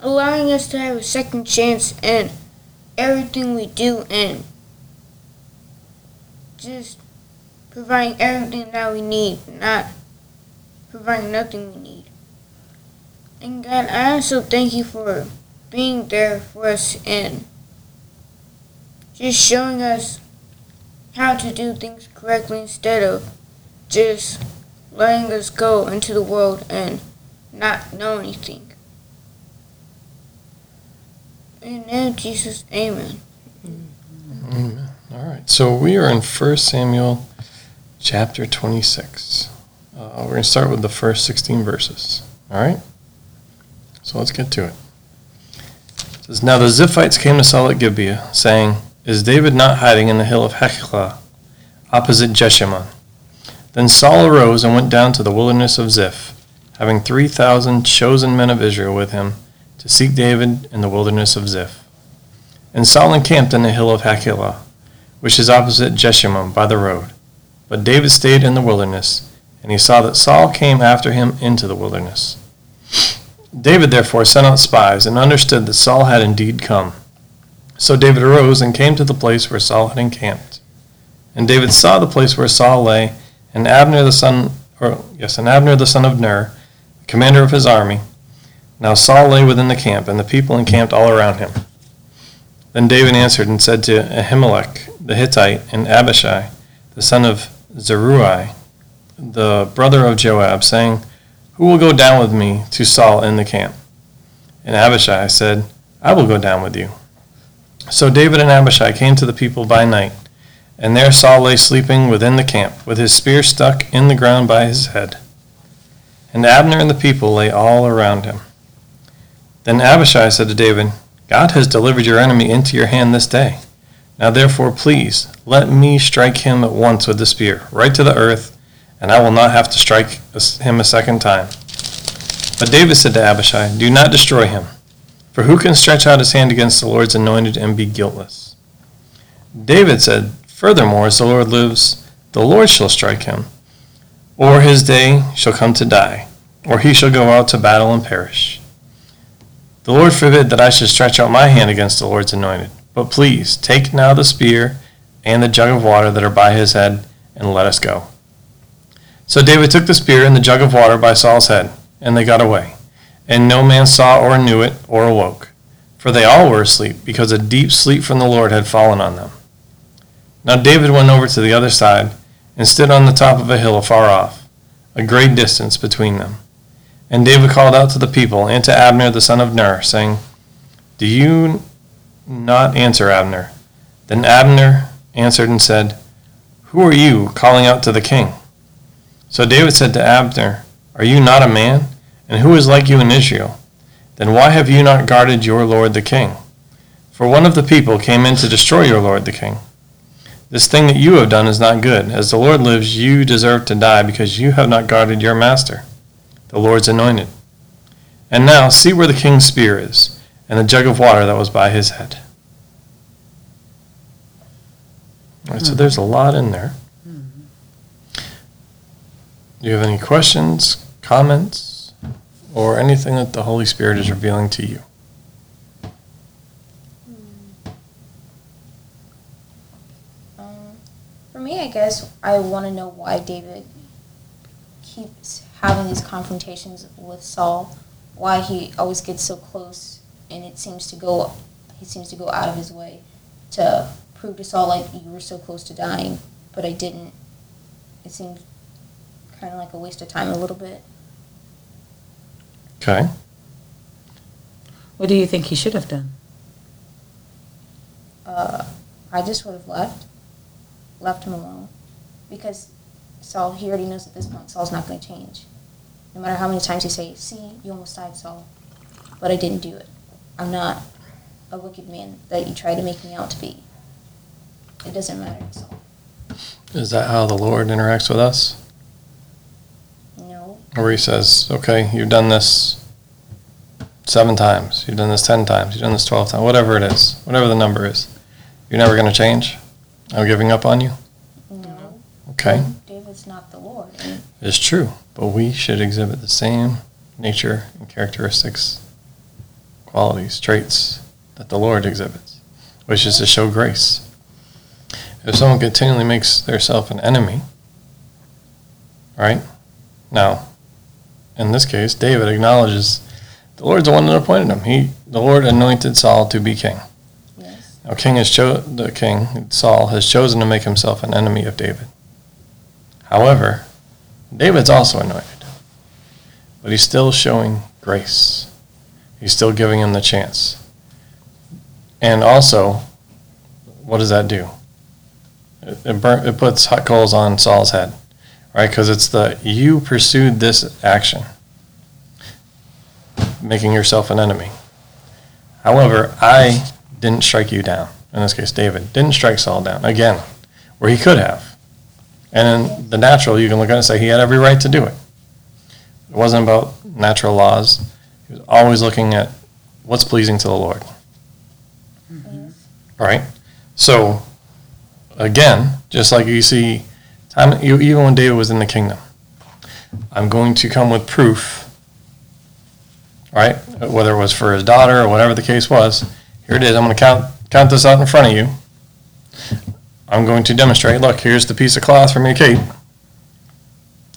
allowing us to have a second chance in everything we do and just providing everything that we need, not providing nothing we need. And God, I also thank you for being there for us and just showing us how to do things correctly instead of just letting us go into the world and not know anything. Of Jesus, amen. Amen. All right. So we are in 1 Samuel chapter 26. Uh, we're going to start with the first 16 verses. All right? So let's get to it. It says, Now the Ziphites came to Saul at Gibeah, saying, Is David not hiding in the hill of Hachilah, opposite Jeshimon? Then Saul arose and went down to the wilderness of Ziph, having 3,000 chosen men of Israel with him, to seek David in the wilderness of Ziph. And Saul encamped in the hill of Hachilah, which is opposite Jeshimon by the road. But David stayed in the wilderness, and he saw that Saul came after him into the wilderness. David therefore sent out spies, and understood that Saul had indeed come. So David arose and came to the place where Saul had encamped. And David saw the place where Saul lay, and Abner the son, or yes, and Abner the son of Ner, commander of his army. Now Saul lay within the camp, and the people encamped all around him. Then David answered and said to Ahimelech the Hittite and Abishai, the son of Zeruiah, the brother of Joab, saying, Who will go down with me to Saul in the camp? And Abishai said, I will go down with you. So David and Abishai came to the people by night, and there Saul lay sleeping within the camp, with his spear stuck in the ground by his head. And Abner and the people lay all around him. Then Abishai said to David, God has delivered your enemy into your hand this day. Now therefore, please, let me strike him at once with the spear, right to the earth, and I will not have to strike him a second time. But David said to Abishai, Do not destroy him, for who can stretch out his hand against the Lord's anointed and be guiltless? David said, Furthermore, as the Lord lives, the Lord shall strike him, or his day shall come to die, or he shall go out to battle and perish. The Lord forbid that I should stretch out my hand against the Lord's anointed. But please, take now the spear and the jug of water that are by his head, and let us go. So David took the spear and the jug of water by Saul's head, and they got away. And no man saw or knew it or awoke, for they all were asleep, because a deep sleep from the Lord had fallen on them. Now David went over to the other side, and stood on the top of a hill afar off, a great distance between them. And David called out to the people and to Abner the son of Ner, saying, Do you not answer Abner? Then Abner answered and said, Who are you calling out to the king? So David said to Abner, Are you not a man? And who is like you in Israel? Then why have you not guarded your lord the king? For one of the people came in to destroy your lord the king. This thing that you have done is not good. As the Lord lives, you deserve to die because you have not guarded your master the Lord's anointed. And now see where the king's spear is, and the jug of water that was by his head. All right, so hmm. there's a lot in there. Do you have any questions, comments, or anything that the Holy Spirit is revealing to you? Hmm. Um, for me, I guess I want to know why David keeps having these confrontations with Saul, why he always gets so close, and it seems to go, he seems to go out of his way to prove to Saul like you were so close to dying, but I didn't. It seems kind of like a waste of time a little bit. Okay. What do you think he should have done? Uh, I just would have left, left him alone, because Saul, he already knows at this point Saul's not going to change. No matter how many times he say, "See, you almost died, Saul." but I didn't do it. I'm not a wicked man that you try to make me out to be. It doesn't matter, Saul. Is that how the Lord interacts with us? No. Where he says, okay, you've done this seven times, you've done this 10 times, you've done this 12 times, whatever it is, whatever the number is. You're never going to change? I'm giving up on you? No. Okay, not the Lord. It's true. But we should exhibit the same nature and characteristics, qualities, traits that the Lord exhibits, which is to show grace. If someone continually makes themselves an enemy, right? Now, in this case, David acknowledges the Lord's the one that appointed him. He, the Lord anointed Saul to be king. yes. Now, king has cho- the king Saul has chosen to make himself an enemy of David. However, David's also anointed, but he's still showing grace. He's still giving him the chance. And also, what does that do? It, it, it puts hot coals on Saul's head, right? Because it's the you pursued this action, making yourself an enemy. However, I didn't strike you down. In this case, David didn't strike Saul down again, where he could have. And in the natural, you can look at it and say he had every right to do it. It wasn't about natural laws. He was always looking at what's pleasing to the Lord. Yes. Right? So, again, just like you see, time, you- even when David was in the kingdom, I'm going to come with proof, right? Whether it was for his daughter or whatever the case was. Here it is. I'm going to count, count this out in front of you. I'm going to demonstrate look, here's the piece of cloth from your cape.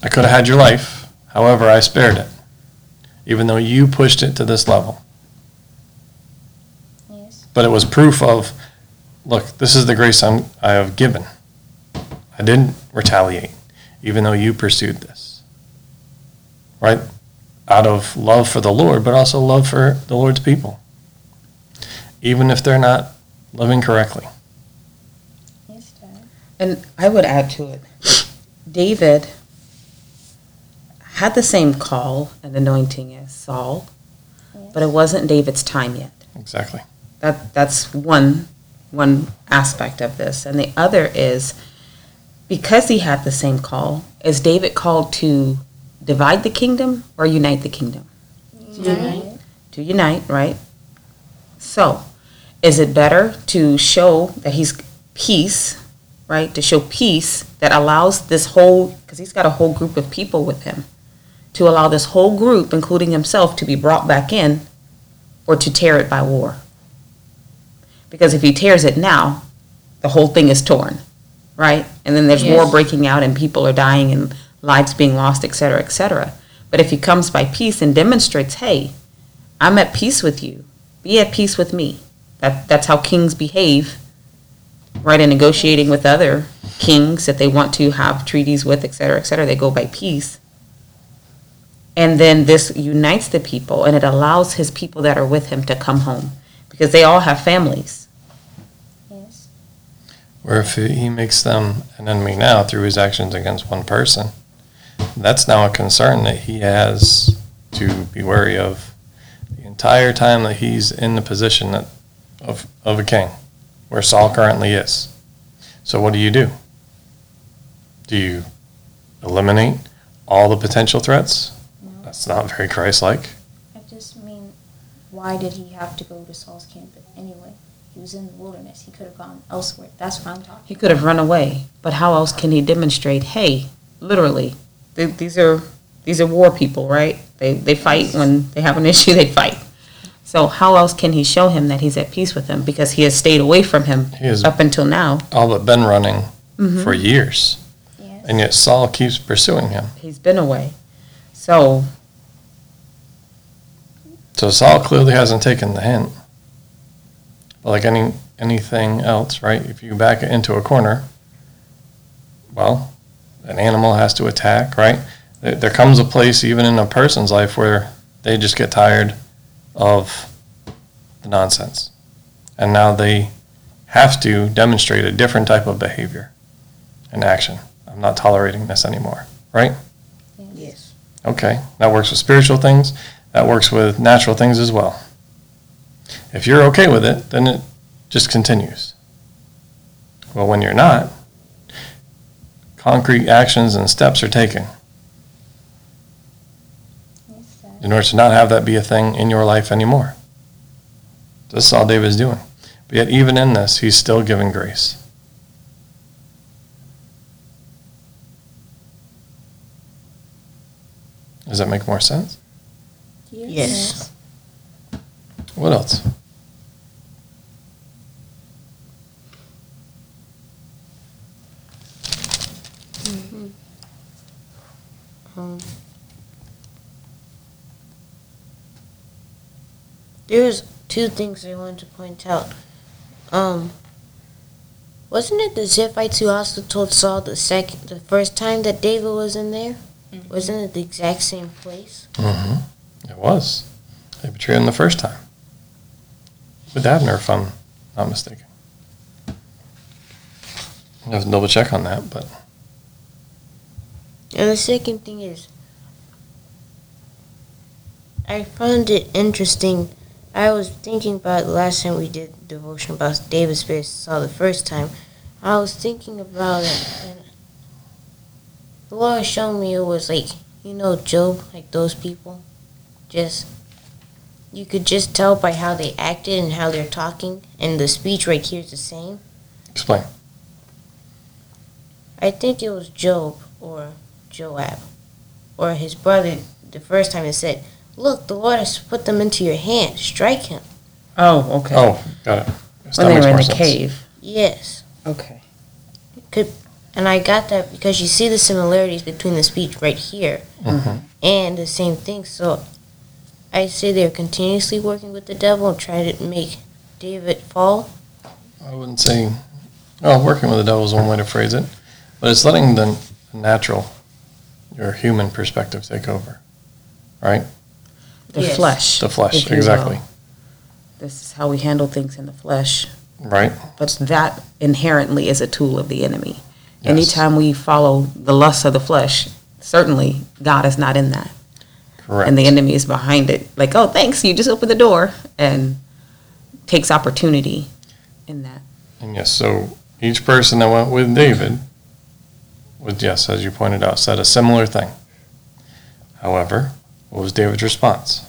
I could have had your life. However, I spared it, even though you pushed it to this level. Yes. But it was proof of, look, this is the grace I'm, I have given. I didn't retaliate, even though you pursued this. Right? Out of love for the Lord, but also love for the Lord's people. Even if they're not living correctly. Yes, Dad. And I would add to it, David had the same call and anointing as Saul, but it wasn't David's time yet. Exactly. That that's one one aspect of this, and the other is because he had the same call. Is David called to divide the kingdom or unite the kingdom? Unite. To unite, right? So, is it better to show that he's peace, right? To show peace that allows this whole, because he's got a whole group of people with him, to allow this whole group, including himself, to be brought back in, or to tear it by war? Because if he tears it now, the whole thing is torn, right? And then there's war breaking out and people are dying and lives being lost, et cetera, et cetera. But if he comes by peace and demonstrates, hey, I'm at peace with you, be at peace with me. That, that's how kings behave, right? In negotiating with other kings that they want to have treaties with, et cetera, et cetera. They go by peace. And then this unites the people and it allows his people that are with him to come home because they all have families. Yes. Or if he makes them an enemy now through his actions against one person, that's now a concern that he has to be wary of the entire time that he's in the position that, of, of a king, where Saul currently is. So what do you do? Do you eliminate all the potential threats? No. That's not very Christ-like. I just mean, why did he have to go to Saul's camp anyway? He was in the wilderness. He could have gone elsewhere. That's what I'm talking. He could have run away, but how else can he demonstrate, hey, literally, th- these are these are war people, right? They they fight when they have an issue, they fight. So how else can he show him that he's at peace with him because he has stayed away from him He has up until now? all but been running mm-hmm. for years, Yes. and yet Saul keeps pursuing him. He's been away. So So Saul clearly hasn't taken the hint. But like any anything else, right? If you back it into a corner, well, an animal has to attack, right? There, there comes a place, even in a person's life, where they just get tired of the nonsense, and now they have to demonstrate a different type of behavior and action. I'm not tolerating this anymore, right? yes. Okay, that works with spiritual things. that works with natural things as well. If you're okay with it, then it just continues. Well, when you're not, concrete actions and steps are taken in order to not have that be a thing in your life anymore. This is all David is doing. But yet, even in this, he's still giving grace. Does that make more sense? Yes. What else? Um, there's two things I wanted to point out. Um, wasn't it the Ziphites who also told Saul the second, the first time that David was in there? Wasn't it the exact same place? Mm-hmm. It was. They betrayed him the first time. With Abner, if I'm not mistaken. I have to double check on that, but And the second thing is, I found it interesting. I was thinking about the last time we did devotion about David Spears saw the first time. I was thinking about it, and the Lord showed me it was like you know Job, like those people, just you could just tell by how they acted and how they're talking, and the speech right here is the same. explain. I think it was Job or Joab or his brother the first time it said, Look, the Lord has put them into your hand. Strike him. Oh, okay. Oh, got it. Yes, when they were in the sense. cave. Yes. Okay. Could, And I got that because you see the similarities between the speech right here Mhm. and the same thing. So I say they're continuously working with the devil and trying to make David fall. I wouldn't say, oh, working with the devil is one way to phrase it, but it's letting the natural, your human perspective take over, right? The Yes. flesh. The flesh, if you will. exactly, This is how we handle things in the flesh. right? But that inherently is a tool of the enemy. Yes. Anytime we follow the lusts of the flesh, certainly God is not in that. Correct. And the enemy is behind it. Like, oh, thanks, you just opened the door and takes opportunity in that. And yes, so each person that went with David was, yes, as you pointed out, said a similar thing. However, what was David's response?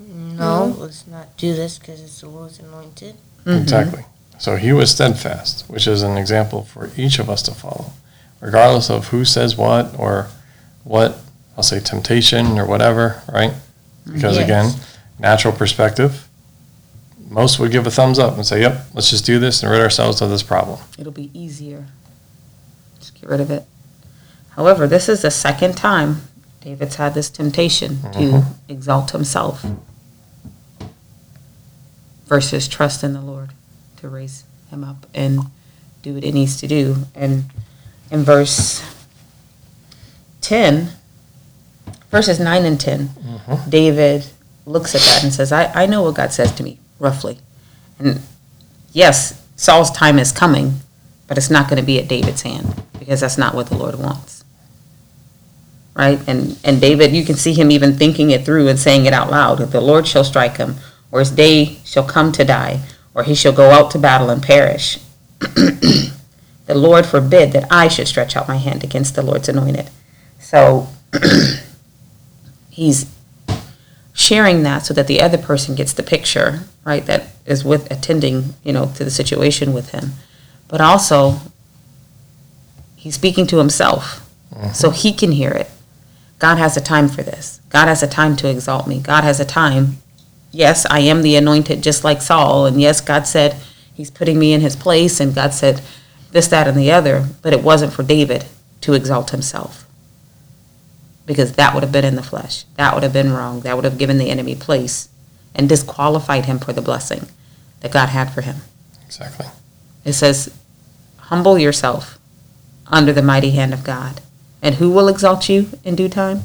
No, let's not do this because it's the Lord's anointed. Mhm. Exactly. So he was steadfast, which is an example for each of us to follow, regardless of who says what or what, I'll say temptation or whatever, right? Because Yes. again, natural perspective, most would give a thumbs up and say, yep, let's just do this and rid ourselves of this problem. It'll be easier. Just get rid of it. However, this is the second time David's had this temptation to Mhm. exalt himself versus trust in the Lord to raise him up and do what it needs to do. And in verse 10, verses 9 and 10, Mhm. David looks at that and says, I, I know what God says to me, roughly. And yes, Saul's time is coming, but it's not going to be at David's hand because that's not what the Lord wants. Right? And and David, you can see him even thinking it through and saying it out loud. The Lord shall strike him, or his day shall come to die, or he shall go out to battle and perish. the Lord forbid that I should stretch out my hand against the Lord's anointed. So he's sharing that so that the other person gets the picture, right, that is with attending, you know, to the situation with him. But also, he's speaking to himself so mm-hmm. he can hear it. God has a time for this. God has a time to exalt me. God has a time. Yes, I am the anointed, just like Saul. And yes, God said he's putting me in his place. And God said this, that, and the other. But it wasn't for David to exalt himself because that would have been in the flesh. That would have been wrong. That would have given the enemy place and disqualified him for the blessing that God had for him. Exactly. It says, Humble yourself under the mighty hand of God. And who will exalt you in due time?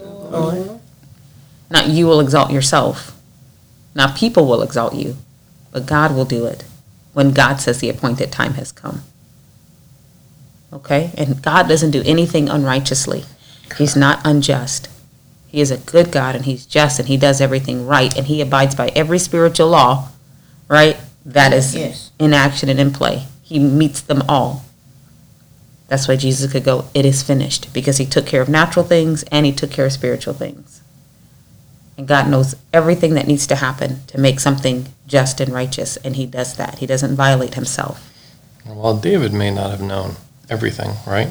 Lord. Not you will exalt yourself. Not people will exalt you. But God will do it when God says the appointed time has come. Okay? And God doesn't do anything unrighteously. He's not unjust. He is a good God and he's just and he does everything right and he abides by every spiritual law, right? That is Yes. in action and in play. He meets them all. That's why Jesus could go, It is finished, because he took care of natural things and he took care of spiritual things. And God knows everything that needs to happen to make something just and righteous, and he does that. He doesn't violate himself. While David may not have known everything, right?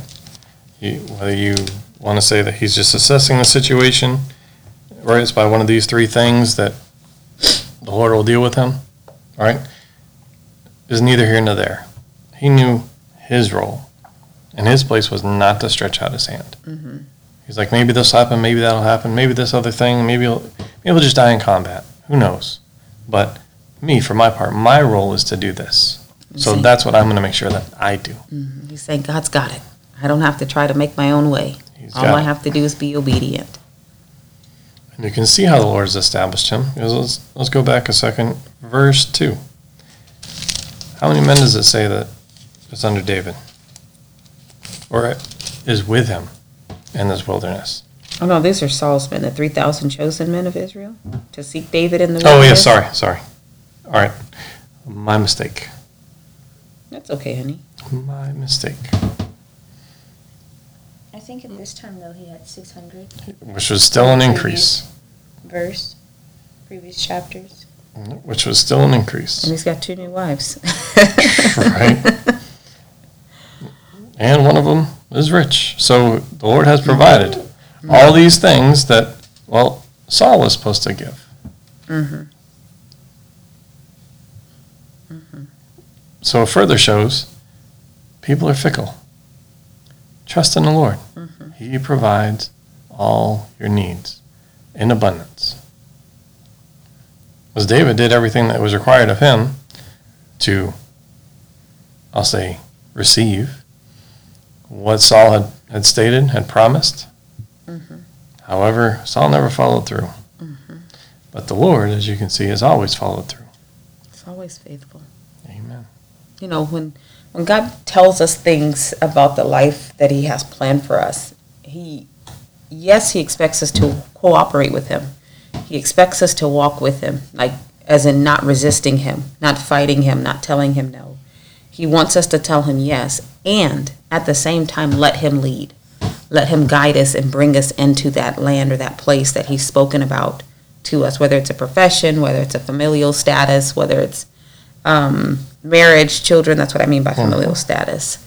Whether you want to say that he's just assessing the situation, right? It's by one of these three things that the Lord will deal with him, right? Is neither here nor there. He knew his role, and his place was not to stretch out his hand. Mm-hmm. He's like, maybe this will happen, maybe that'll happen, maybe this other thing, maybe he'll, maybe he'll just die in combat. Who knows? But me, for my part, my role is to do this. So See? that's what I'm going to make sure that I do. Mhm. He's saying, God's got it. I don't have to try to make my own way. He's All I it. have to do is be obedient. And you can see how the Lord has established him. Let's, let's go back a second. Verse 2. How many men does it say that is under David? Or is with him in this wilderness? Oh no, these are Saul's men, the three thousand chosen men of Israel, to seek David in the oh, wilderness. Oh, wilderness. yes, sorry, sorry. All right. My mistake. That's okay, honey. My mistake. I think at this time though he had 600 Which was still an increase. verse, previous chapters. Mm-hmm. Which was still an increase. And he's got two new wives. Right. And one of them is rich. So the Lord has provided all these things that, well, Saul was supposed to give. hmm So it further shows people are fickle. Trust in the Lord. Mhm. He provides all your needs in abundance. As David did everything that was required of him to, I'll say, receive what Saul had, had stated, had promised. Mhm. However, Saul never followed through. Mhm. But the Lord, as you can see, has always followed through. It's always faithful. Amen. You know, when when God tells us things about the life that He has planned for us, He, yes, He expects us to cooperate with Him. He expects us to walk with Him, like as in not resisting Him, not fighting Him, not telling Him no. He wants us to tell Him yes, and at the same time, let Him lead. Let Him guide us and bring us into that land or that place that He's spoken about to us, whether it's a profession, whether it's a familial status, whether it's um, marriage, children. That's what I mean by familial status.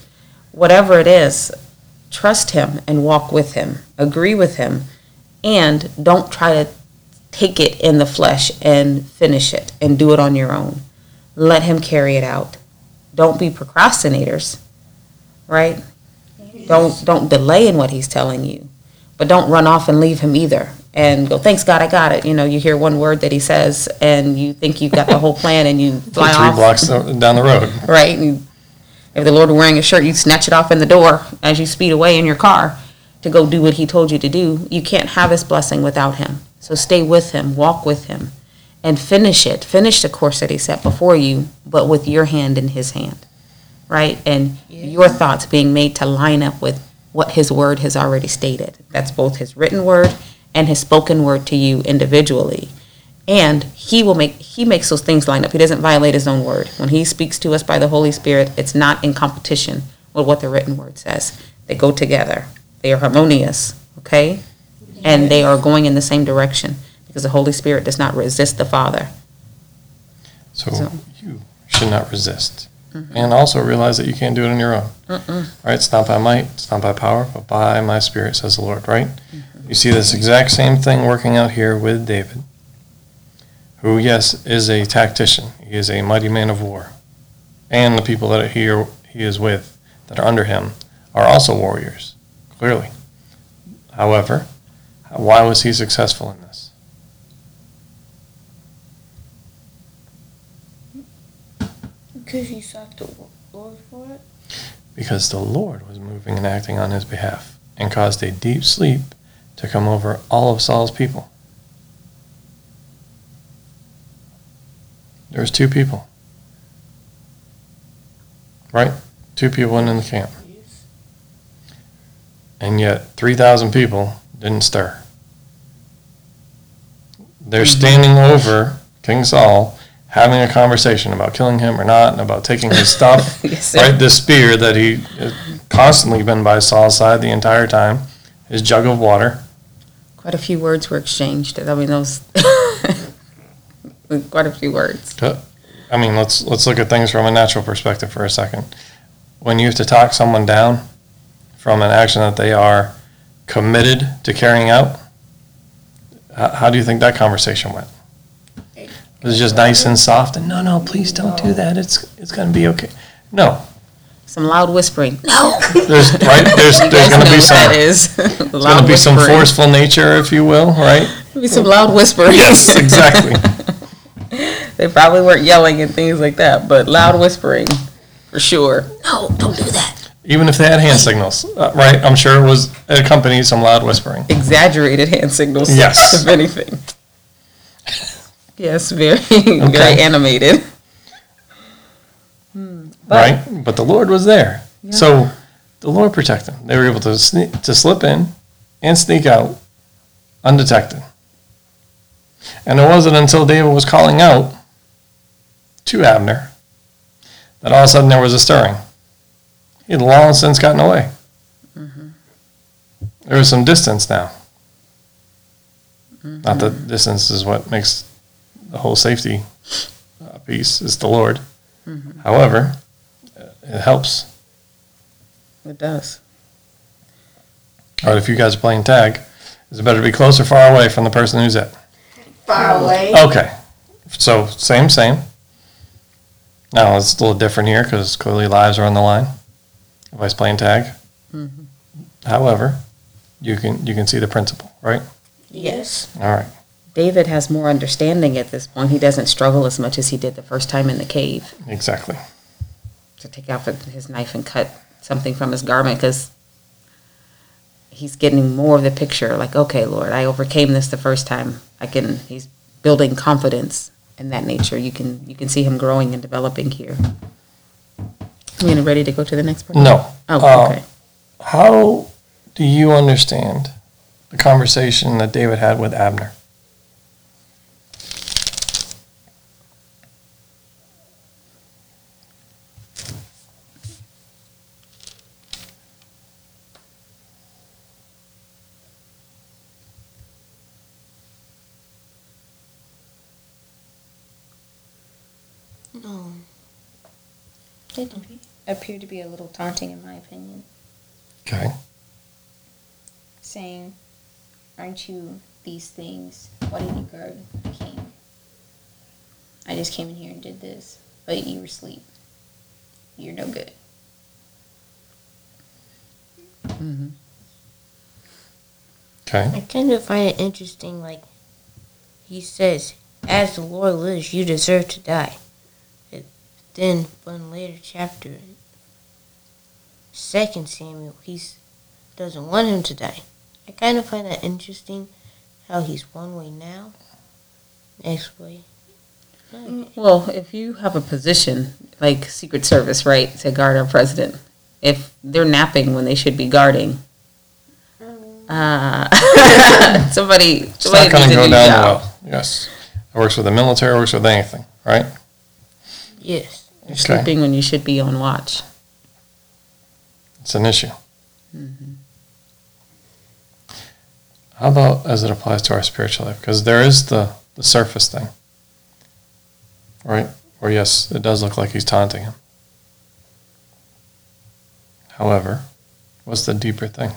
Whatever it is, trust Him and walk with Him. Agree with Him, and don't try to take it in the flesh and finish it and do it on your own. Let Him carry it out. Don't be procrastinators, right? Don't don't delay in what He's telling you, but don't run off and leave Him either. And go, thanks God, I got it. You know, you hear one word that He says, and you think you've got the whole plan, and you fly Three off blocks down the road. right? And if the Lord were wearing a shirt, you'd snatch it off in the door as you speed away in your car to go do what He told you to do. You can't have His blessing without Him. So stay with Him, walk with Him, and finish it. Finish the course that He set before you, but with your hand in His hand, right? And your thoughts being made to line up with what His Word has already stated. That's both His written word and His spoken word to you individually. And he will make he makes those things line up. He doesn't violate his own word. When he speaks to us by the holy spirit it's not in competition with what the written word says. They go together. They are harmonious okay? And they are going in the same direction because the holy spirit does not resist the father. So So- you should not resist. Mm-hmm. And also realize that you can't do it on your own. Mm-mm. Right? It's not by might, it's not by power, but by my spirit, says the Lord, right? Mm-hmm. You see this exact same thing working out here with David, who, yes, is a tactician. He is a mighty man of war. And the people that he, are, he is with, that are under him, are also warriors, clearly. However, why was he successful in this? Because he sought the Lord for it. because the Lord was moving and acting on his behalf and caused a deep sleep to come over all of Saul's people. There was two people. Right? Two people went in the camp. And yet 3,000 people didn't stir. They're mm-hmm. standing over King Saul, having a conversation about killing him or not, and about taking his stuff. Yes, right, this spear that he has constantly been by Saul's side the entire time, his jug of water. Quite a few words were exchanged. I mean, those quite a few words. Uh, I mean, let's let's look at things from a natural perspective for a second. When you have to talk someone down from an action that they are committed to carrying out, how do you think that conversation went? Was just nice and soft and no, no, please don't do that. It's it's going to be okay. No, Some loud whispering. No, there's right there's there's going to be some that is. there's loud going to be some forceful nature, if you will, right? Be some loud whispering. Yes, exactly. they probably weren't yelling and things like that, but loud whispering for sure. No, don't do that. Even if they had hand signals, uh, right? I'm sure it was accompanied some loud whispering. Exaggerated hand signals. Yes. if anything. Yes, very very animated. Hmm, But- right? But the Lord was there. So the Lord protected them. They were able to sne- to slip in and sneak out undetected. And it wasn't until David was calling out to Abner that all of a sudden there was a stirring. He had long since gotten away. There was some distance now. Not that distance is what makes the whole safety uh, piece is the Lord. Mm-hmm. However, uh, it helps. It does. All right, if you guys are playing tag, is it better to be close or far away from the person who's it? Far away. Okay, so same, same. Now it's a little different here because clearly lives are on the line. Everybody's playing tag. Mm-hmm. However, you can you can see the principle, right? Yes. All right. David has more understanding at this point. He doesn't struggle as much as he did the first time in the cave Exactly. to take out his knife and cut something from his garment because he's getting more of the picture. Like, okay, Lord, I overcame this the first time. I can. He's building confidence in that nature. You can you can see him growing and developing here. You getting ready to go to the next part? No. Oh, Uh, okay. How do you understand the conversation that David had with Abner? Oh. No. It appeared to be a little taunting, in my opinion, Okay. saying, "Aren't you these things? Why didn't you guard the king? I just came in here and did this, but you were asleep. You're no good." Mm-hmm. Okay. I kind of find it interesting, like, he says, as the Lord lives, you deserve to die. It, then, one later chapter, Second Samuel, he doesn't want him to die. I kind of find that interesting, how he's one way now, next way. Well, if you have a position like Secret Service, right, to guard our president, if they're napping when they should be guarding, uh, somebody, It's somebody not going to go down job. well. Yes. It works with the military, works with anything, right? Yes. You're Okay. sleeping when you should be on watch. It's an issue. Mm-hmm. How about as it applies to our spiritual life? Because there is the, the surface thing, right? Where, yes, it does look like he's taunting him. However, what's the deeper thing?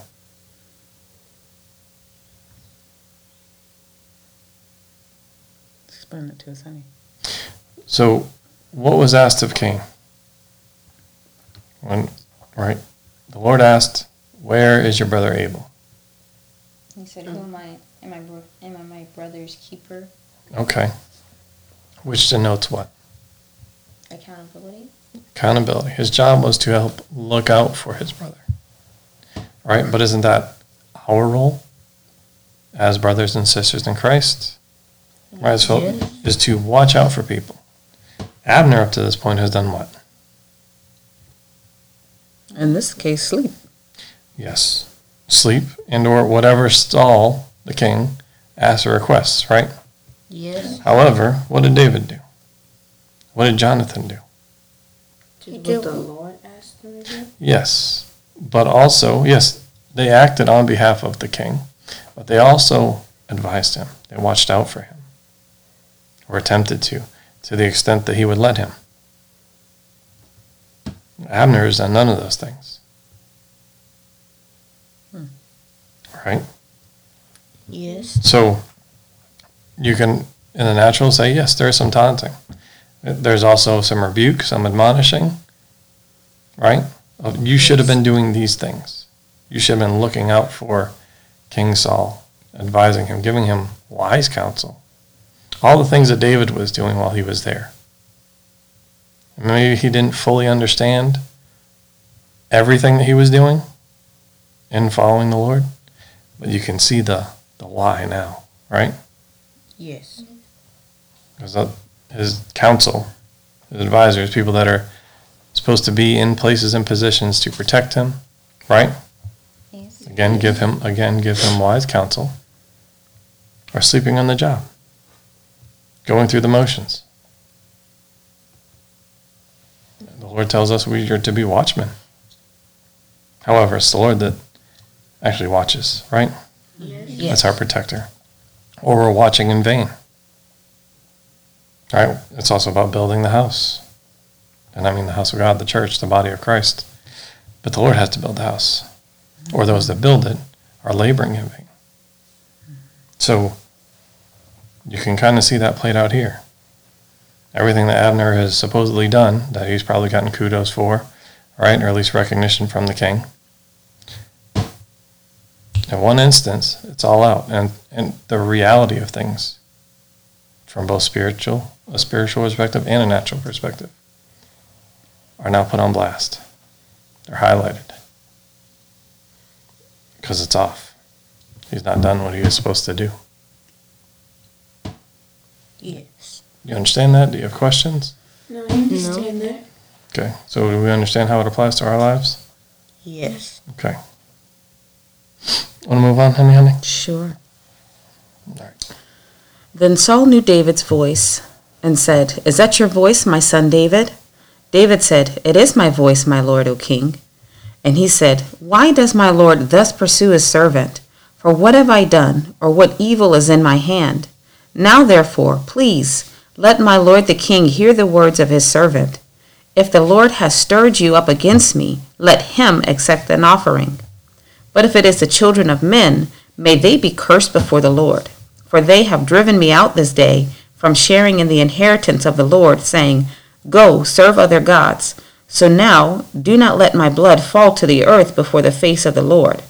Explain it to us, honey. So, what was asked of Cain? When, right? The Lord asked, Where is your brother Abel? He said, "Who am I? Am I bro- am I my brother's keeper? Okay. Which denotes what? Accountability." accountability. His job was to help look out for his brother. Right? But isn't that our role as brothers and sisters in Christ? Right? So is to watch out for people. Abner up to this point has done what? In this case, sleep. Yes. Sleep and or whatever Saul the king asks or requests, right? Yes. However, what did David do? What did Jonathan do? He Did did what the Lord asked him to do? Yes, but also, yes, they acted on behalf of the king, but they also advised him. They watched out for him, or attempted to, to the extent that he would let him. Abner has done none of those things. Hmm. Right? Yes. So you can, in the natural, say, yes, there's some taunting. There's also some rebuke, some admonishing, right? You should have been doing these things. You should have been looking out for King Saul, advising him, giving him wise counsel. All the things that David was doing while he was there. Maybe he didn't fully understand everything that he was doing in following the Lord, but you can see the, the why now, right? Yes. Because that- his counsel, his advisors, people that are supposed to be in places and positions to protect him, right? Yes. Again, give him again give him wise counsel. Are sleeping on the job, going through the motions. The Lord tells us we are to be watchmen. However, it's the Lord that actually watches, right? That's our protector. Or we're watching in vain. Right? It's also about building the house. And I mean the house of God, the church, the body of Christ. But the Lord has to build the house. Or those that build it are laboring in vain. So you can kind of see that played out here. Everything that Abner has supposedly done, that he's probably gotten kudos for, right? Or at least recognition from the king. In one instance, it's all out. And, and the reality of things from both spiritual, a spiritual perspective and a natural perspective, are now put on blast. They're highlighted because it's off. He's not done what he is supposed to do. Yes. You understand that? Do you have questions? No, I understand that. Okay, so do we understand how it applies to our lives? Yes. Okay. Want to move on, honey, honey? Sure. All right. Then Saul knew David's voice and said, Is that your voice, my son David? David said, It is my voice, my lord, O king. And he said, Why does my lord thus pursue his servant? For what have I done, or what evil is in my hand? Now therefore, please, let my lord the king hear the words of his servant. If the Lord has stirred you up against me, let him accept an offering. But if it is the children of men, may they be cursed before the Lord. For they have driven me out this day from sharing in the inheritance of the Lord, saying, Go, serve other gods. So now do not let my blood fall to the earth before the face of the Lord.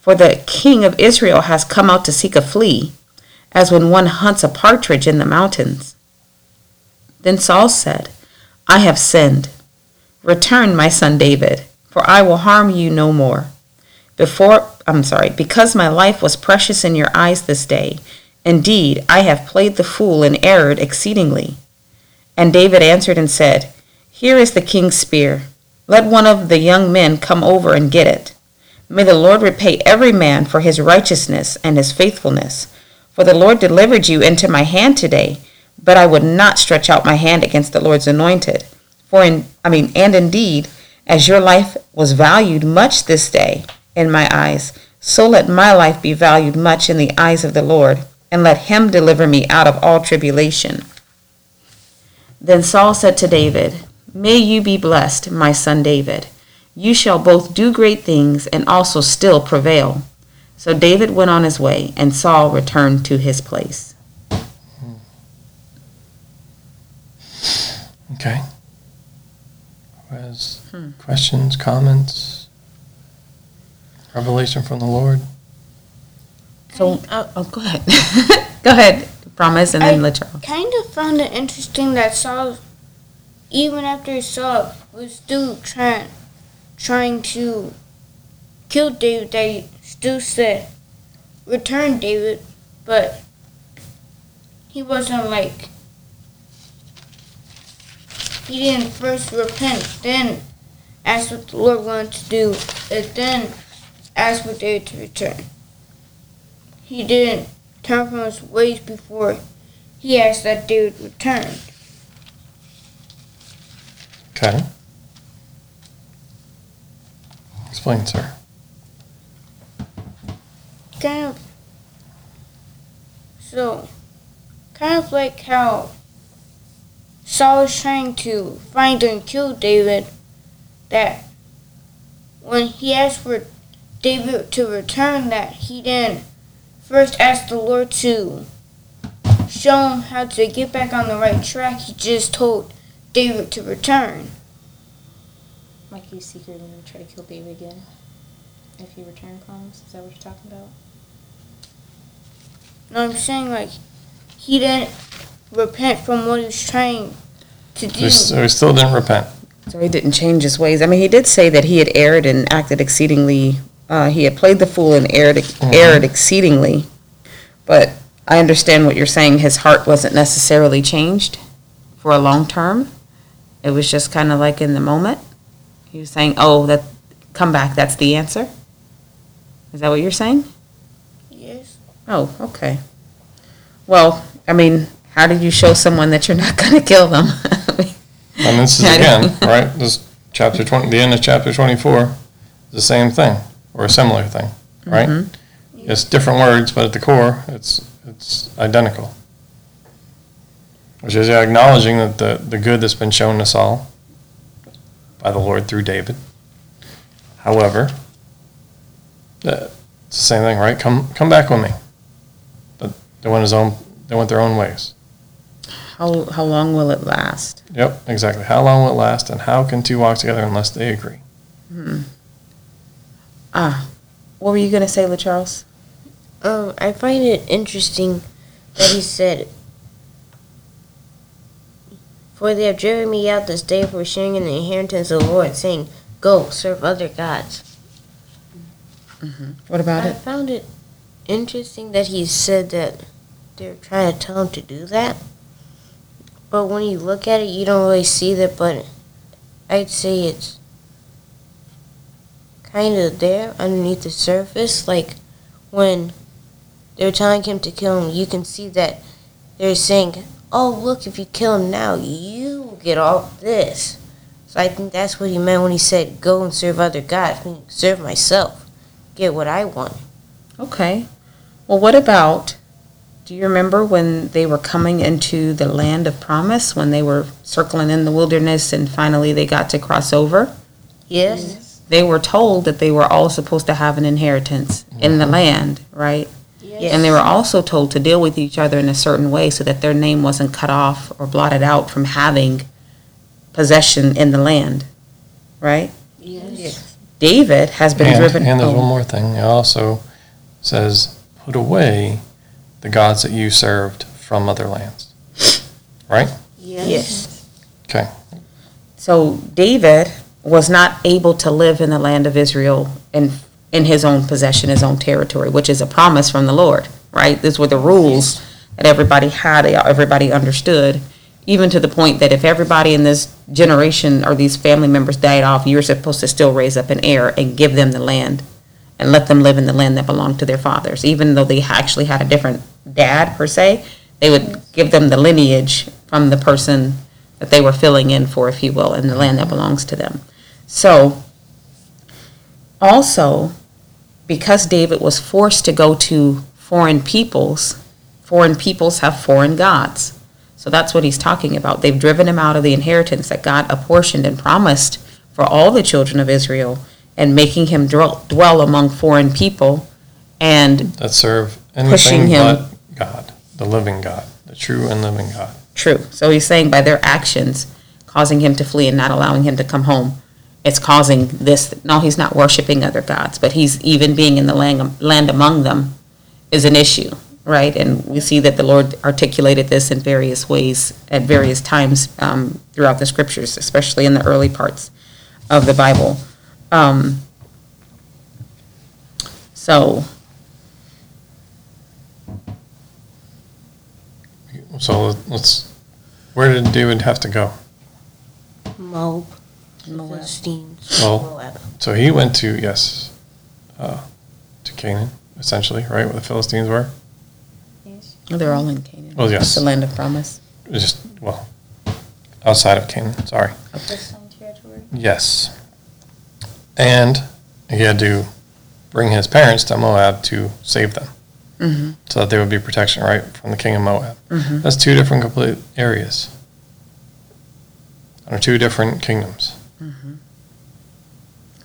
For the king of Israel has come out to seek a flea, as when one hunts a partridge in the mountains. Then Saul said, I have sinned. Return, my son David, for I will harm you no more. Before, I'm sorry, because my life was precious in your eyes this day, indeed, I have played the fool and erred exceedingly. And David answered and said, Here is the king's spear. Let one of the young men come over and get it. May the Lord repay every man for his righteousness and his faithfulness. For the Lord delivered you into my hand today, but I would not stretch out my hand against the Lord's anointed. For in, I mean, and indeed, as your life was valued much this day in my eyes, so let my life be valued much in the eyes of the Lord, and let him deliver me out of all tribulation. Then Saul said to David, May you be blessed, my son David. You shall both do great things and also still prevail. So David went on his way, and Saul returned to his place. Okay. Who has questions, comments? Revelation from the Lord? So, Uh, oh, go ahead. go ahead, promise, and then I- let Charles. Kind of found it interesting that Saul, even after Saul was still trying, trying to kill David, they still said, "Return, David," but he wasn't like. He didn't first repent, then ask what the Lord wanted to do, and then ask for David to return. He didn't turn from his ways before he asked that David return. Okay. Explain, sir. Kind of. So, kind of like how Saul was trying to find and kill David, that when he asked for David to return, that he didn't first ask the Lord to show him how to get back on the right track. He just told David to return. Like he's secretly going to try to kill David again. If he return comes. Is that what you're talking about? No, I'm saying like he didn't repent from what he was trying to do. We, s- we still didn't repent. So he didn't change his ways. I mean, he did say that he had erred and acted exceedingly. Uh, he had played the fool and erred, erred exceedingly. But I understand what you're saying. His heart wasn't necessarily changed for a long term. It was just kind of like in the moment. He was saying, "Oh, that come back. That's the answer." Is that what you're saying? Oh, okay. Well, I mean, how did you show someone that you're not going to kill them? And this is again, right, this chapter twenty, the end of chapter twenty-four, the same thing, or a similar thing, right? Mhm. It's different words, but at the core, it's, it's identical. Which is acknowledging that the, the good that's been shown us all by the Lord through David. However, uh, it's the same thing, right? Come, come back with me. But they went his own, they went their own ways. How how long will it last? Yep, exactly. How long will it last, and how can two walk together unless they agree? Ah, what were you going to say, LaCharles? Um, I find it interesting that he said, For they have driven me out this day for sharing in the inheritance of the Lord, saying, Go, serve other gods. Mm-hmm. What about I it? I found it interesting that he said that they're trying to tell him to do that. But when you look at it, you don't really see that, but I'd say it's kind of there underneath the surface. Like when they're telling him to kill him, you can see that they're saying, Oh, look, if you kill him now, you get all this. So I think that's what he meant when he said, Go and serve other gods. I mean, serve myself, get what I want. Okay. Well, what about? Do you remember when they were coming into the land of promise, when they were circling in the wilderness and finally they got to cross over? Yes? They were told that they were all supposed to have an inheritance in the land, right? Yes. And they were also told to deal with each other in a certain way so that their name wasn't cut off or blotted out from having possession in the land, right? Yes. David has been And, driven. and there's oh, one more thing. It also says, put away the gods that you served from other lands. Right? Yes. Okay. So David was not able to live in the land of Israel in in his own possession, his own territory, which is a promise from the Lord, right? These were the rules that everybody had, everybody understood, even to the point that if everybody in this generation or these family members died off, you were supposed to still raise up an heir and give them the land and let them live in the land that belonged to their fathers, even though they actually had a different dad per se. They would give them the lineage from the person that they were filling in for, if you will, and the land that belongs to them. So, also, because David was forced to go to foreign peoples, foreign peoples have foreign gods. So that's what he's talking about. They've driven him out of the inheritance that God apportioned and promised for all the children of Israel and making him dwell, dwell among foreign people and That serve Pushing anything him. The living God, the true and living God. True. So he's saying by their actions, causing him to flee and not allowing him to come home, it's causing this. No, he's not worshiping other gods, but he's even being in the land, land among them is an issue, right? And we see that the Lord articulated this in various ways at various times um, throughout the scriptures, especially in the early parts of the Bible. Um, so, So let's, where did David have to go? Moab. Moab. Philistines. Well, Moab. So he went to, yes, uh, to Canaan, essentially, right, where the Philistines were? Yes. Oh, They're all in Canaan. Well, yes. It's the land of promise. Just, well, outside of Canaan, sorry. This same territory. Yes. And he had to bring his parents to Moab to save them. Mm-hmm. So that there would be protection, right, from the king of Moab. Mm-hmm. That's two different complete areas. under two different kingdoms.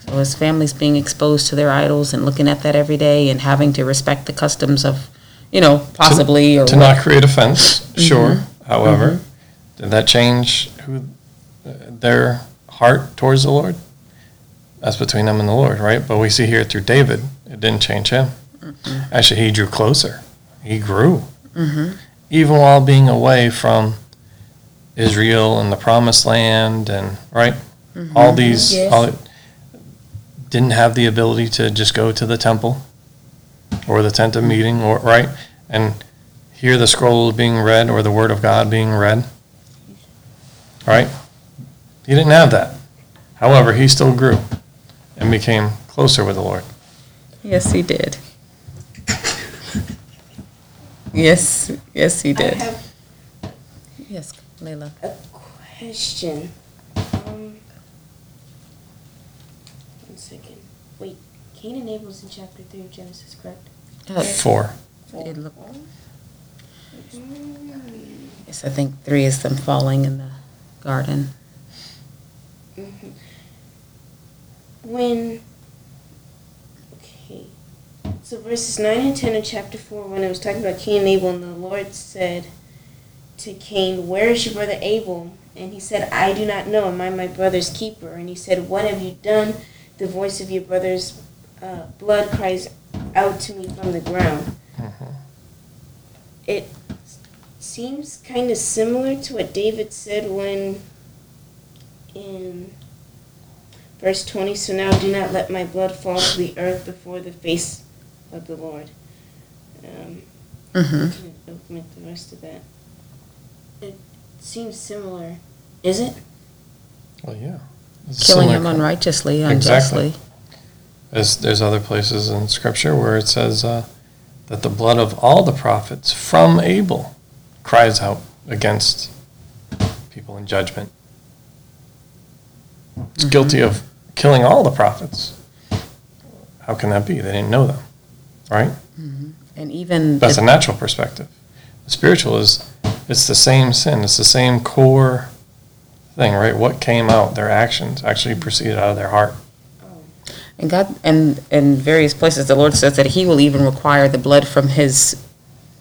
So as families being exposed to their idols and looking at that every day and having to respect the customs of, you know, possibly or To what- not create offense, sure. However, did that change who uh, their heart towards the Lord? That's between them and the Lord, right? But we see here through David, it didn't change him. Actually, he drew closer. He grew. Mhm. Even while being away from Israel and the promised land and, right? All these, Yes. all, didn't have the ability to just go to the temple or the tent of meeting or, right? And hear the scroll being read or the word of God being read. Right? He didn't have that. However, he still grew and became closer with the Lord. Yes, he did. Yes, yes, he I did. have Yes, Layla. a question. Um, one second. Wait, Cain and Abel's in chapter 3 of Genesis, correct? Uh, Four. it look- Yes, I think three is them falling in the garden. Mm-hmm. When. So verses 9 and 10 of chapter 4, when it was talking about Cain and Abel, and the Lord said to Cain, Where is your brother Abel? And he said, I do not know. Am I my brother's keeper? And he said, What have you done? The voice of your brother's uh, blood cries out to me from the ground. It seems kind of similar to what David said when in verse 20 so now do not let my blood fall to the earth before the face of the lord um, Mm-hmm. I can omit the rest of that it seems similar is it Well, yeah. It's Killing similar him unrighteously, Exactly. unjustly. There's, there's other places in Scripture where it says uh, that the blood of all the prophets from Abel cries out against people in judgment. It's guilty of killing all the prophets. How can that be? They didn't know them, right? And even That's a natural perspective. The spiritual is it's the same sin. It's the same core thing, right? What came out, their actions actually proceeded out of their heart. And God, and in various places, the Lord says that He will even require the blood from His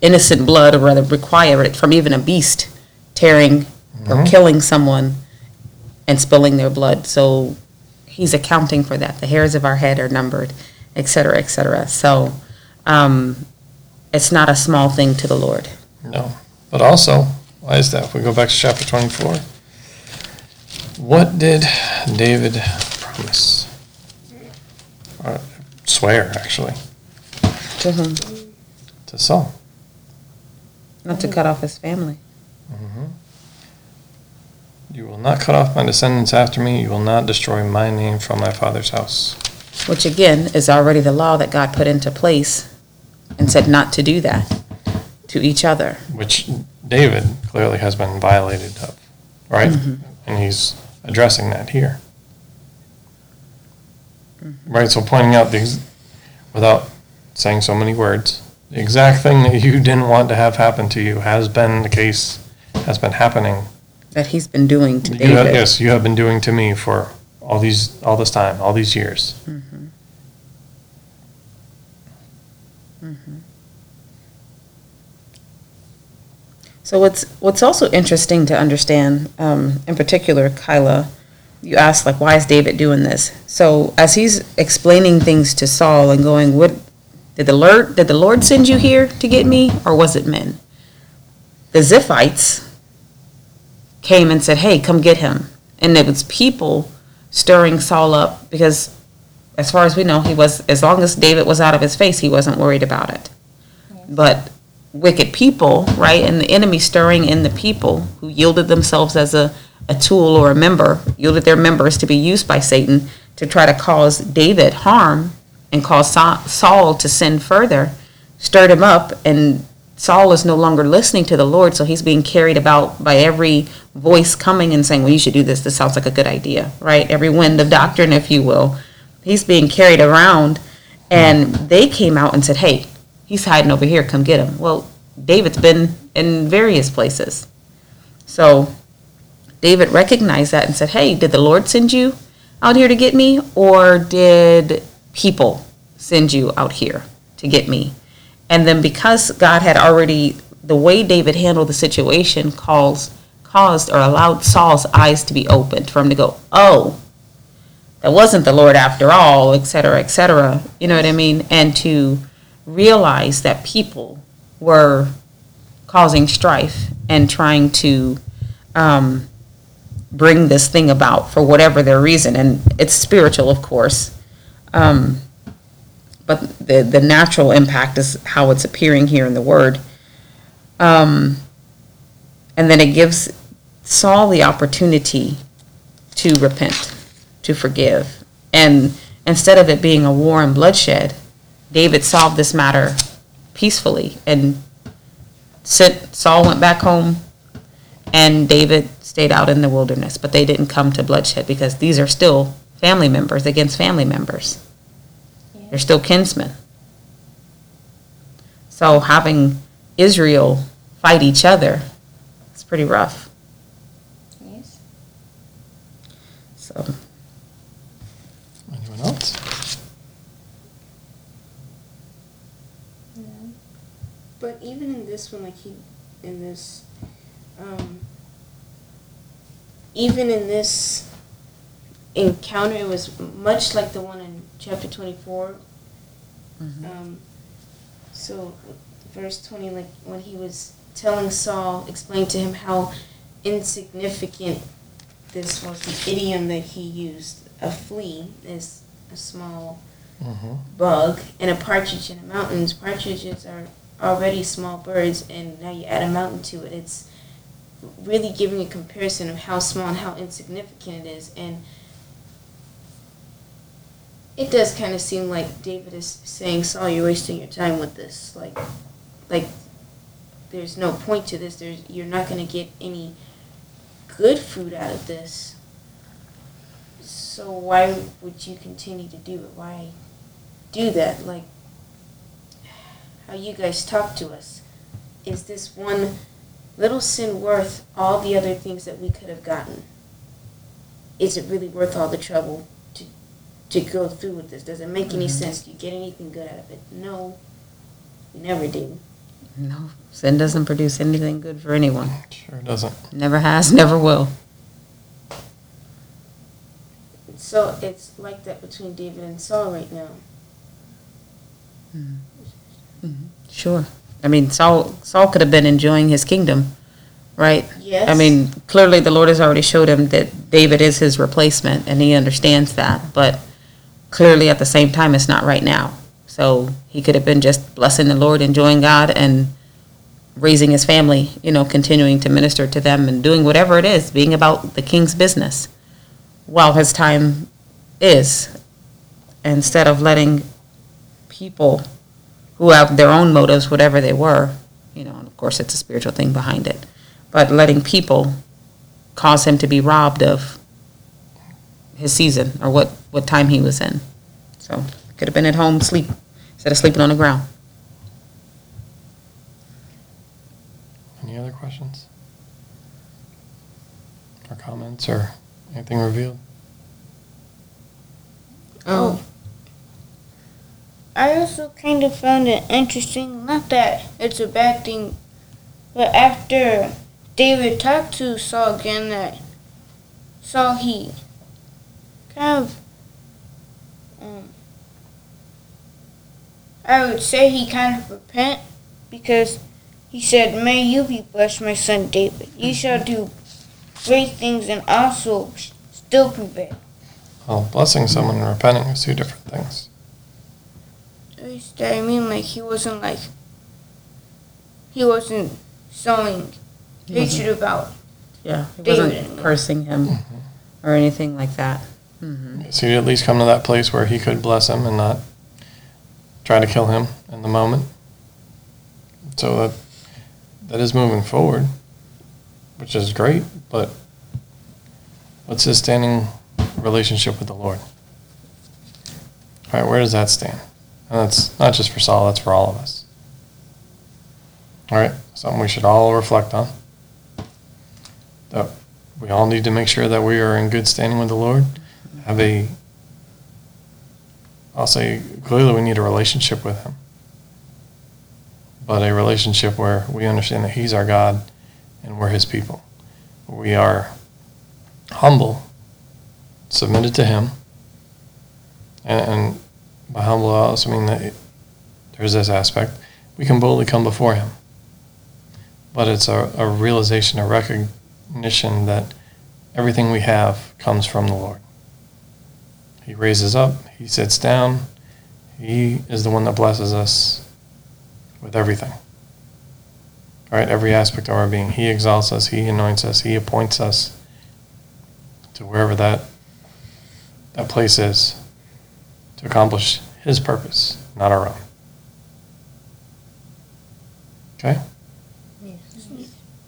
innocent blood, or rather, require it from even a beast tearing or Mhm. killing someone and spilling their blood. So He's accounting for that. The hairs of our head are numbered, et cetera, et cetera. So um, it's not a small thing to the Lord. No. But also, why is that? If we go back to chapter 24, what did David promise? Or swear, actually, To whom? to Saul. Not to cut off his family. You will not cut off my descendants after me. You will not destroy my name from my father's house. Which again is already the law that God put into place and said not to do that to each other. Which David clearly has been violated of, right? Mm-hmm. And he's addressing that here. Right, so pointing out these, without saying so many words, the exact thing that you didn't want to have happen to you has been the case, has been happening. that he's been doing to You have, David. yes, you have been doing to me for all these, all this time, all these years. Mm-hmm. So what's what's also interesting to understand, um, in particular, Kyla, you asked like, why is David doing this? So as he's explaining things to Saul and going, what did the Lord did the Lord send you here to get me, or was it men? The Ziphites came and said, hey, come get him, and it was people stirring Saul up because, as far as we know, he was as long as David was out of his face, he wasn't worried about it. But wicked people, right, and the enemy stirring in the people who yielded themselves as a, a tool or a member, yielded their members to be used by Satan to try to cause David harm and cause Saul to sin further, stirred him up, and Saul is no longer listening to the Lord, so he's being carried about by every voice coming and saying, Well, you should do this. This sounds like a good idea, right? Every wind of doctrine, if you will. He's being carried around, and they came out and said, Hey, he's hiding over here. Come get him. Well, David's been in various places. So David recognized that and said, Hey, did the Lord send you out here to get me, or did people send you out here to get me? And then because God had already, the way David handled the situation caused, caused or allowed Saul's eyes to be opened for him to go, oh, that wasn't the Lord after all, et cetera, et cetera. You know what I mean? And to realize that people were causing strife and trying to um, bring this thing about for whatever their reason. And it's spiritual, of course. Um, but the, the natural impact is how it's appearing here in the word. Um, and then it gives Saul the opportunity to repent, to forgive. And instead of it being a war and bloodshed, David solved this matter peacefully and sent, Saul went back home and David stayed out in the wilderness. But they didn't come to bloodshed because these are still family members against family members. They're still kinsmen. So having Israel fight each other, it's pretty rough. Yes. So Anyone else? But even in this one, like he, in this, um, even in this encounter, it was much like the one in chapter 24. Um, so, verse 20, like when he was telling Saul, explained to him how insignificant this was, the idiom that he used. A flea is a small Mm-hmm. bug and a partridge in the mountains. Partridges are already small birds, and now you add a mountain to it. It's really giving a comparison of how small and how insignificant it is. And it does kind of seem like David is saying, Saul, you're wasting your time with this. Like, like there's no point to this. There's you're not going to get any good food out of this. So why would you continue to do it? Why do that? Like how you guys talk to us. Is this one little sin worth all the other things that we could have gotten? Is it really worth all the trouble to to go through with this? Does it make any mm-hmm. sense? Do you get anything good out of it? No. We never do. no, sin doesn't produce anything good for anyone. Sure doesn't. Never has, never will. So it's like that between David and Saul right now. Hmm. Sure. I mean, Saul Saul could have been enjoying his kingdom, right? Yes. I mean, clearly the Lord has already showed him that David is his replacement, and he understands that. But clearly, at the same time, it's not right now. So he could have been just blessing the Lord, enjoying God, and raising his family. You know, continuing to minister to them and doing whatever it is, being about the king's business, while his time is, instead of letting people who have their own motives, whatever they were, you know, and of course it's a spiritual thing behind it, but letting people cause him to be robbed of his season or what, what time he was in. So could have been at home sleep instead of sleeping on the ground. Any other questions? Or comments or anything revealed? Oh. I also kind of found it interesting, not that it's a bad thing, but after David talked to Saul again, that Saul, he kind of, um, I would say he kind of repent because he said, May you be blessed, my son David. You shall do great things and also still prevail. Well, blessing someone and repenting is two different things. At least I mean, like he wasn't like he wasn't sowing He wasn't- hatred about. Yeah, he David. wasn't cursing him or anything like that. hmm So he'd at least come to that place where he could bless him and not try to kill him in the moment. So that that is moving forward, which is great, but what's his standing relationship with the Lord? All right, where does that stand? And that's not just for Saul, that's for all of us. All right, something we should all reflect on. That we all need to make sure that we are in good standing with the Lord. Have a, I'll say clearly we need a relationship with Him. But a relationship where we understand that He's our God and we're His people. We are humble, submitted to Him, and, and by humble, I also mean that there's this aspect. We can boldly come before Him. But it's a, a realization, a recognition that everything we have comes from the Lord. He raises up, He sits down, He is the one that blesses us with everything. All right, every aspect of our being. He exalts us, He anoints us, He appoints us to wherever that that place is to accomplish His purpose, not our own. Okay?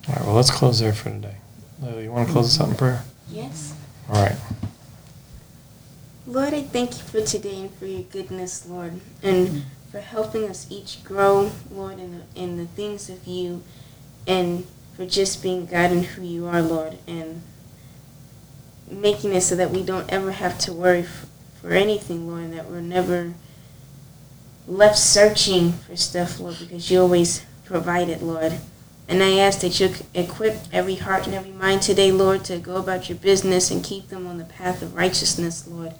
All right, well, let's close there for today. Lily, you want to close us out in prayer? Yes. All right. Lord, I thank you for today and for your goodness, Lord, and for helping us each grow, Lord, in the, in the things of you, and for just being God and who you are, Lord, and making it so that we don't ever have to worry f- for anything, Lord, and that we're never left searching for stuff, Lord, because you always provide it, Lord. And I ask that you equip every heart and every mind today, Lord, to go about your business and keep them on the path of righteousness, Lord.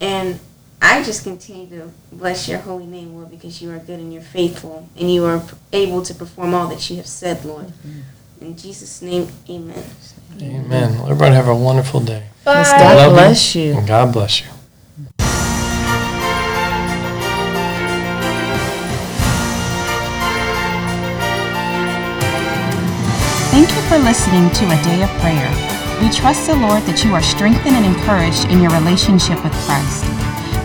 And I just continue to bless your holy name, Lord, because you are good and you're faithful and you are able to perform all that you have said, Lord. In Jesus' name, amen. Amen. Well, everybody have a wonderful day. Yes, God love you, bless you. And God bless you. Thank you for listening to A Day of Prayer. We trust the Lord that you are strengthened and encouraged in your relationship with Christ.